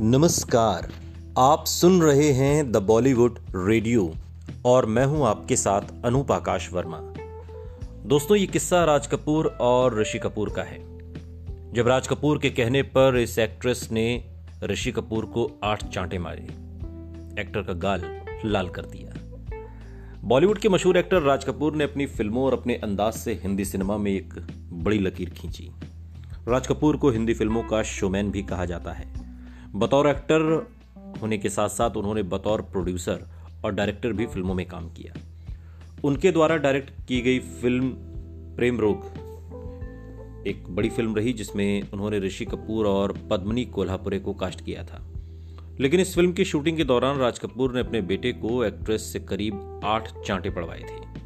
नमस्कार। आप सुन रहे हैं द बॉलीवुड रेडियो और मैं हूँ आपके साथ अनूप आकाश वर्मा। दोस्तों, ये किस्सा राज कपूर और ऋषि कपूर का है। जब राज कपूर के कहने पर इस एक्ट्रेस ने ऋषि कपूर को आठ चांटे मारे। एक्टर का गाल लाल कर दिया। बॉलीवुड के मशहूर एक्टर राज कपूर ने अपनी फ़िल्मों और अपने अंदाज से हिंदी सिनेमा में एक बड़ी लकीर खींची। राज कपूर को हिंदी फ़िल्मों का शोमैन भी कहा जाता है। बतौर एक्टर होने के साथ साथ उन्होंने बतौर प्रोड्यूसर और डायरेक्टर भी फ़िल्मों में काम किया। उनके द्वारा डायरेक्ट की गई फ़िल्म प्रेम रोग एक बड़ी फ़िल्म रही जिसमें उन्होंने ऋषि कपूर और पद्मनी कोल्हापुरे को कास्ट किया था। लेकिन इस फ़िल्म की शूटिंग के दौरान राज कपूर ने अपने बेटे को एक्ट्रेस से करीब आठ चांटे पड़वाए थे।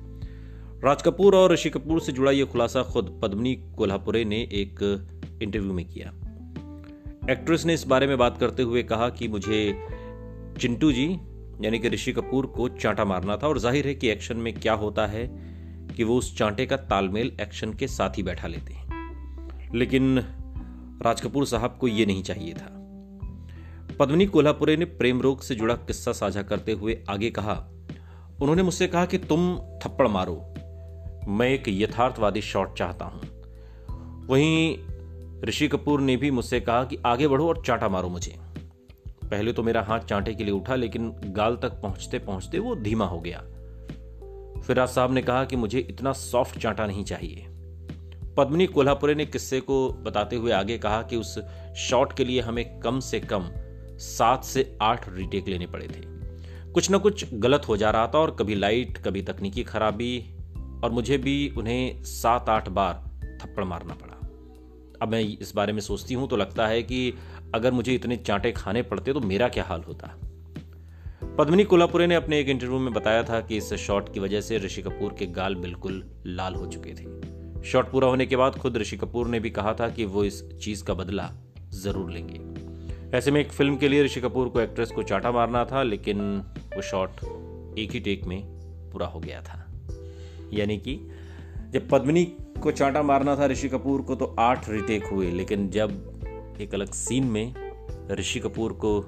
राज कपूर और ऋषि कपूर से जुड़ा यह खुलासा खुद पद्मनी कोल्हापुरे ने एक इंटरव्यू में किया। एक्ट्रेस ने इस बारे में बात करते हुए कहा कि मुझे चिंटू जी, यानी कि ऋषि कपूर को चांटा मारना था और ज़ाहिर है कि एक्शन में क्या होता है कि वो उस चांटे का तालमेल एक्शन के साथ ही बैठा लेते हैं। लेकिन राज कपूर साहब को यह नहीं चाहिए था। पद्मनी कोल्हापुरे ने प्रेम रोग से जुड़ा किस्सा साझा करते हुए आगे कहा, उन्होंने मुझसे कहा कि तुम थप्पड़ मारो। मैं एक यथार्थवादी शॉट चाहता हूँ। वहीं ऋषि कपूर ने भी मुझसे कहा कि आगे बढ़ो और चांटा मारो मुझे। पहले तो मेरा हाथ चांटे के लिए उठा, लेकिन गाल तक पहुँचते पहुँचते वो धीमा हो गया। फिर राज साहब ने कहा कि मुझे इतना सॉफ्ट चांटा नहीं चाहिए। पद्मनी कोल्हापुरे ने किस्से को बताते हुए आगे कहा कि उस शॉट के लिए हमें कम से कम सात से आठ रिटेक लेने पड़े थे। कुछ ना कुछ गलत हो जा रहा था और कभी लाइट, कभी तकनीकी खराबी, और मुझे भी उन्हें सात आठ बार थप्पड़ मारना पड़ा। अब मैं इस बारे में सोचती हूँ तो लगता है कि अगर मुझे इतने चांटे खाने पड़ते तो मेरा क्या हाल होता। पद्मिनी कोल्हापुरे ने अपने एक इंटरव्यू में बताया था कि इस शॉट की वजह से ऋषि कपूर के गाल बिल्कुल लाल हो चुके थे। शॉट पूरा होने के बाद खुद ऋषि कपूर ने भी कहा था कि वो इस चीज़ का बदला ज़रूर लेंगे। ऐसे में एक फ़िल्म के लिए ऋषि कपूर को एक्ट्रेस को चाटा मारना था, लेकिन वो शॉट एक ही टेक में पूरा हो गया था। यानी कि जब पद्मिनी को चांटा मारना था ऋषि कपूर को तो आठ रिटेक हुए। लेकिन जब एक अलग सीन में ऋषि कपूर को,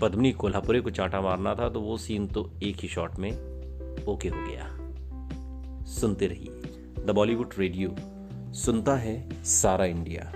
पद्मिनी कोल्हापुरी को चांटा मारना था तो वो सीन तो एक ही शॉट में ओके हो गया। सुनते रहिए। द बॉलीवुड रेडियो सुनता है सारा इंडिया।